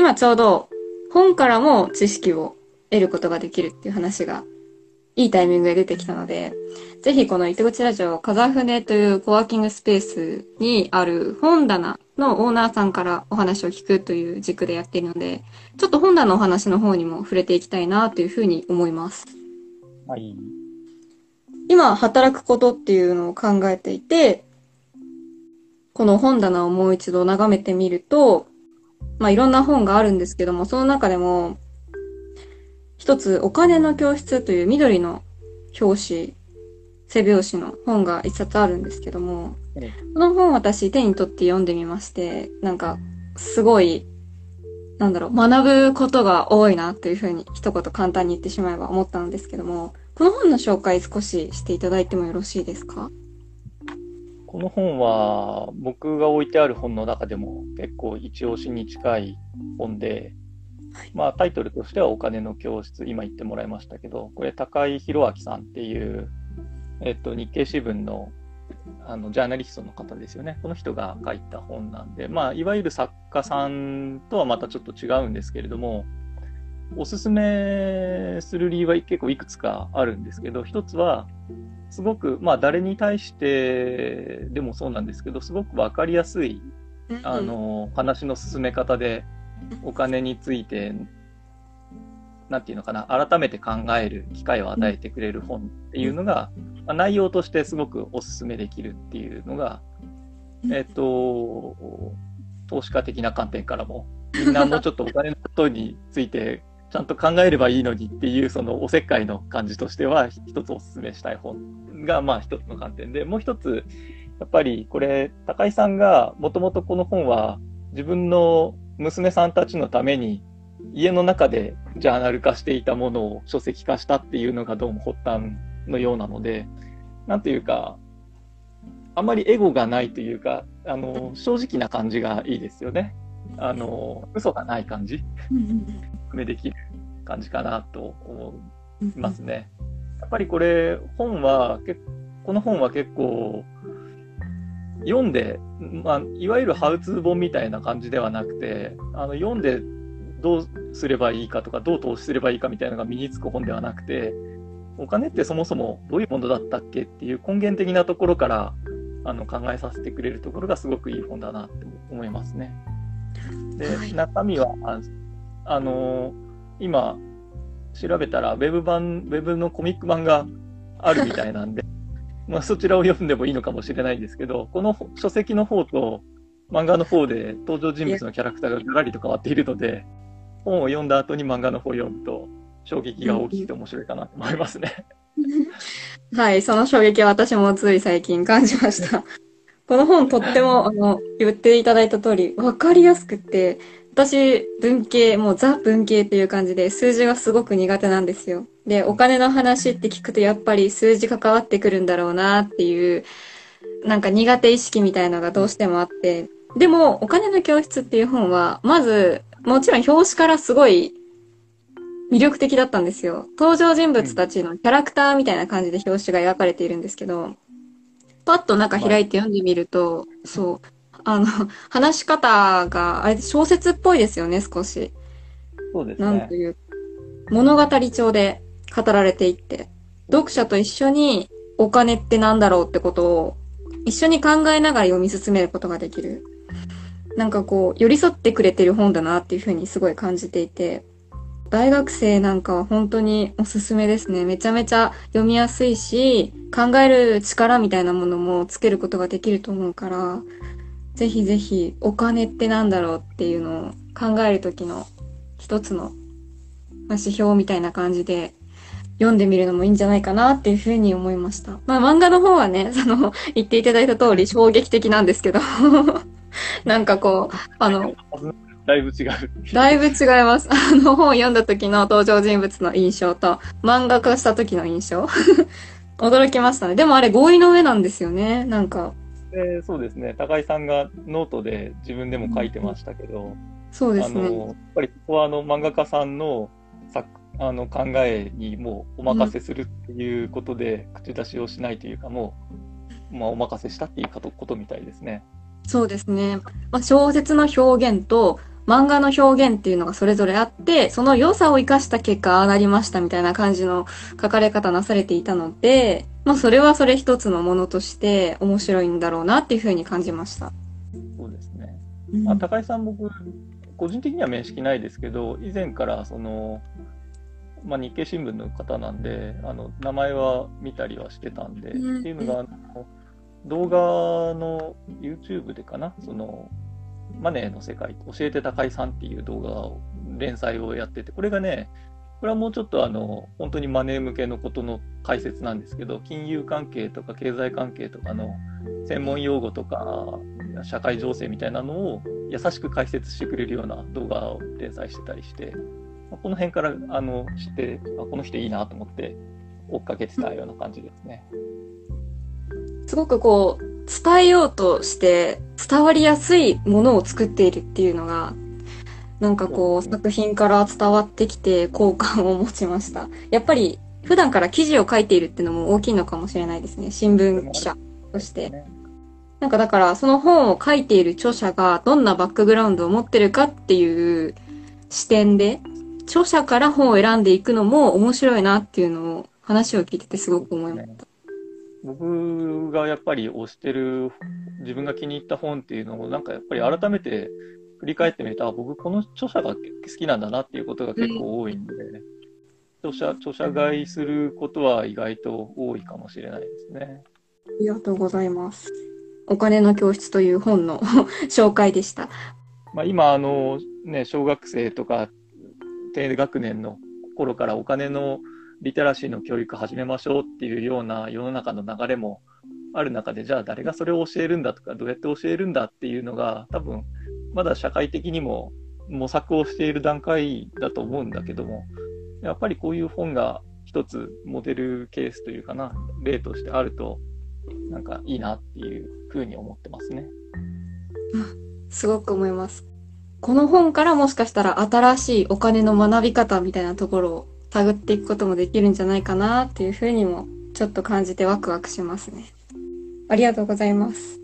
今ちょうど本からも知識を得ることができるっていう話がいいタイミングで出てきたので、ぜひこの糸口ラジオ、風船というコワーキングスペースにある本棚のオーナーさんからお話を聞くという軸でやっているので、ちょっと本棚のお話の方にも触れていきたいなというふうに思います。はい。今、働くことっていうのを考えていて、この本棚をもう一度眺めてみると、まあいろんな本があるんですけども、その中でも、一つ、お金の教室という緑の表紙、背表紙の本が一冊あるんですけども、この本私手に取って読んでみまして、なんか、すごい、なんだろう、学ぶことが多いなというふうに一言簡単に言ってしまえば思ったんですけども、この本の紹介少ししていただいてもよろしいですか？この本は僕が置いてある本の中でも結構一押しに近い本で、まあ、タイトルとしてはお金の教室、今言ってもらいましたけど、これ高井宏明さんっていう、えっと、日経新聞のあのジャーナリストの方ですよね。この人が書いた本なんで、まあ、いわゆる作家さんとはまたちょっと違うんですけれども、おすすめする理由は結構いくつかあるんですけど、一つは、すごく、まあ、誰に対してでもそうなんですけど、すごくわかりやすい、あの、話の進め方で、お金について、なんていうのかな、改めて考える機会を与えてくれる本っていうのが、まあ、内容としてすごくお勧めできるっていうのが、えっ、と、投資家的な観点からも、みんなもうちょっとお金のことについてちゃんと考えればいいのにっていう、そのおせっかいの感じとしては、一つお勧めしたい本が、まあ一つの観点で、もう一つ、やっぱりこれ、高井さんがもともとこの本は自分の娘さんたちのために家の中でジャーナル化していたものを書籍化したっていうのがどうも発端のようなので、なんというか、あんまりエゴがないというか、あの、正直な感じがいいですよね。あの、嘘がない感じ。目できる感じかなと思いますね。やっぱりこれ、本は、この本は結構、読んで、まあ、いわゆるハウツー本みたいな感じではなくて、あの読んでどうすればいいかとか、どう投資すればいいかみたいなのが身につく本ではなくて、お金ってそもそもどういうものだったっけっていう根源的なところからあの考えさせてくれるところがすごくいい本だなと思いますね。で、はい、中身は、あの今調べたらウェブ版、ウェブのコミック版があるみたいなんで、まあ、そちらを読んでもいいのかもしれないんですけど、この書籍の方と漫画の方で登場人物のキャラクターがガラリと変わっているので、本を読んだ後に漫画の方を読むと衝撃が大きくて面白いかなと思いますね。はい、その衝撃は私もつい最近感じました。この本とっても、あの、言っていただいた通り、わかりやすくて、私、文系、もうザ文系っていう感じで、数字がすごく苦手なんですよ。で、お金の話って聞くとやっぱり数字関わってくるんだろうなっていう、なんか苦手意識みたいのがどうしてもあって、でも、お金の教室っていう本は、まず、もちろん表紙からすごい魅力的だったんですよ。登場人物たちのキャラクターみたいな感じで表紙が描かれているんですけど、パッと中開いて読んでみると、そう、あの、話し方が、あれ小説っぽいですよね、少し。そうですね。なんという、物語調で語られていって、読者と一緒にお金ってなんだろうってことを一緒に考えながら読み進めることができる。なんかこう、寄り添ってくれてる本だなっていうふうにすごい感じていて、大学生なんかは本当におすすめですね。めちゃめちゃ読みやすいし、考える力みたいなものもつけることができると思うから、ぜひぜひお金ってなんだろうっていうのを考えるときの一つの、ま指標みたいな感じで読んでみるのもいいんじゃないかなっていうふうに思いました。まあ漫画の方はね、その 言っていただいた通り衝撃的なんですけど なんかこう、あの、だいぶ違う。だいぶ違います。あの本を読んだ時の登場人物の印象と漫画化した時の印象驚きましたね。でもあれ合意の上なんですよね。なんか。えー、そうですね。高井さんがノートで自分でも書いてましたけど、そうですね。あの、やっぱりここはあの漫画家さんの作あの考えにもうお任せするっていうことで、口出しをしないというか、もう、まあ、お任せしたっていうことみたいですね。そうですね。まあ、小説の表現と漫画の表現っていうのがそれぞれあって、その良さを活かした結果ああなりましたみたいな感じの書かれ方なされていたので、まあそれはそれ一つのものとして面白いんだろうなっていうふうに感じました。そうですね。まあ、高井さん僕、個人的には面識ないですけど、以前からその、まあ、日経新聞の方なんで、あの名前は見たりはしてたんで、うん、っていうのが、あの動画の YouTube でかな、そのマネーの世界、教えて高井さんっていう動画を連載をやってて、これがね、これはもうちょっとあの本当にマネー向けのことの解説なんですけど、金融関係とか経済関係とかの専門用語とか社会情勢みたいなのを優しく解説してくれるような動画を連載してたりして、この辺からあの知ってあ、この人いいなと思って追っかけてたような感じですね。すごくこう、伝えようとして伝わりやすいものを作っているっていうのが、なんかこう、作品から伝わってきて好感を持ちました。やっぱり普段から記事を書いているっていうのも大きいのかもしれないですね。新聞記者として。なんかだからその本を書いている著者がどんなバックグラウンドを持ってるかっていう視点で著者から本を選んでいくのも面白いなっていうのを話を聞いててすごく思いました。僕がやっぱり推してる自分が気に入った本っていうのをなんかやっぱり改めて振り返ってみるとあ僕この著者が好きなんだなっていうことが結構多いんで、著者著者買いすることは意外と多いかもしれないですね。ありがとうございます。お金の教室という本の 紹介でした。まあ、今あの、ね、小学生とか低学年の頃からお金のリテラシーの教育始めましょうっていうような世の中の流れもある中で、じゃあ誰がそれを教えるんだとか、どうやって教えるんだっていうのが、多分、まだ社会的にも模索をしている段階だと思うんだけども、やっぱりこういう本が一つモデルケースというかな、例としてあると、なんかいいなっていうふうに思ってますね。すごく思います。この本からもしかしたら新しいお金の学び方みたいなところを探っていくこともできるんじゃないかなっていうふうにもちょっと感じてワクワクしますね。ありがとうございます。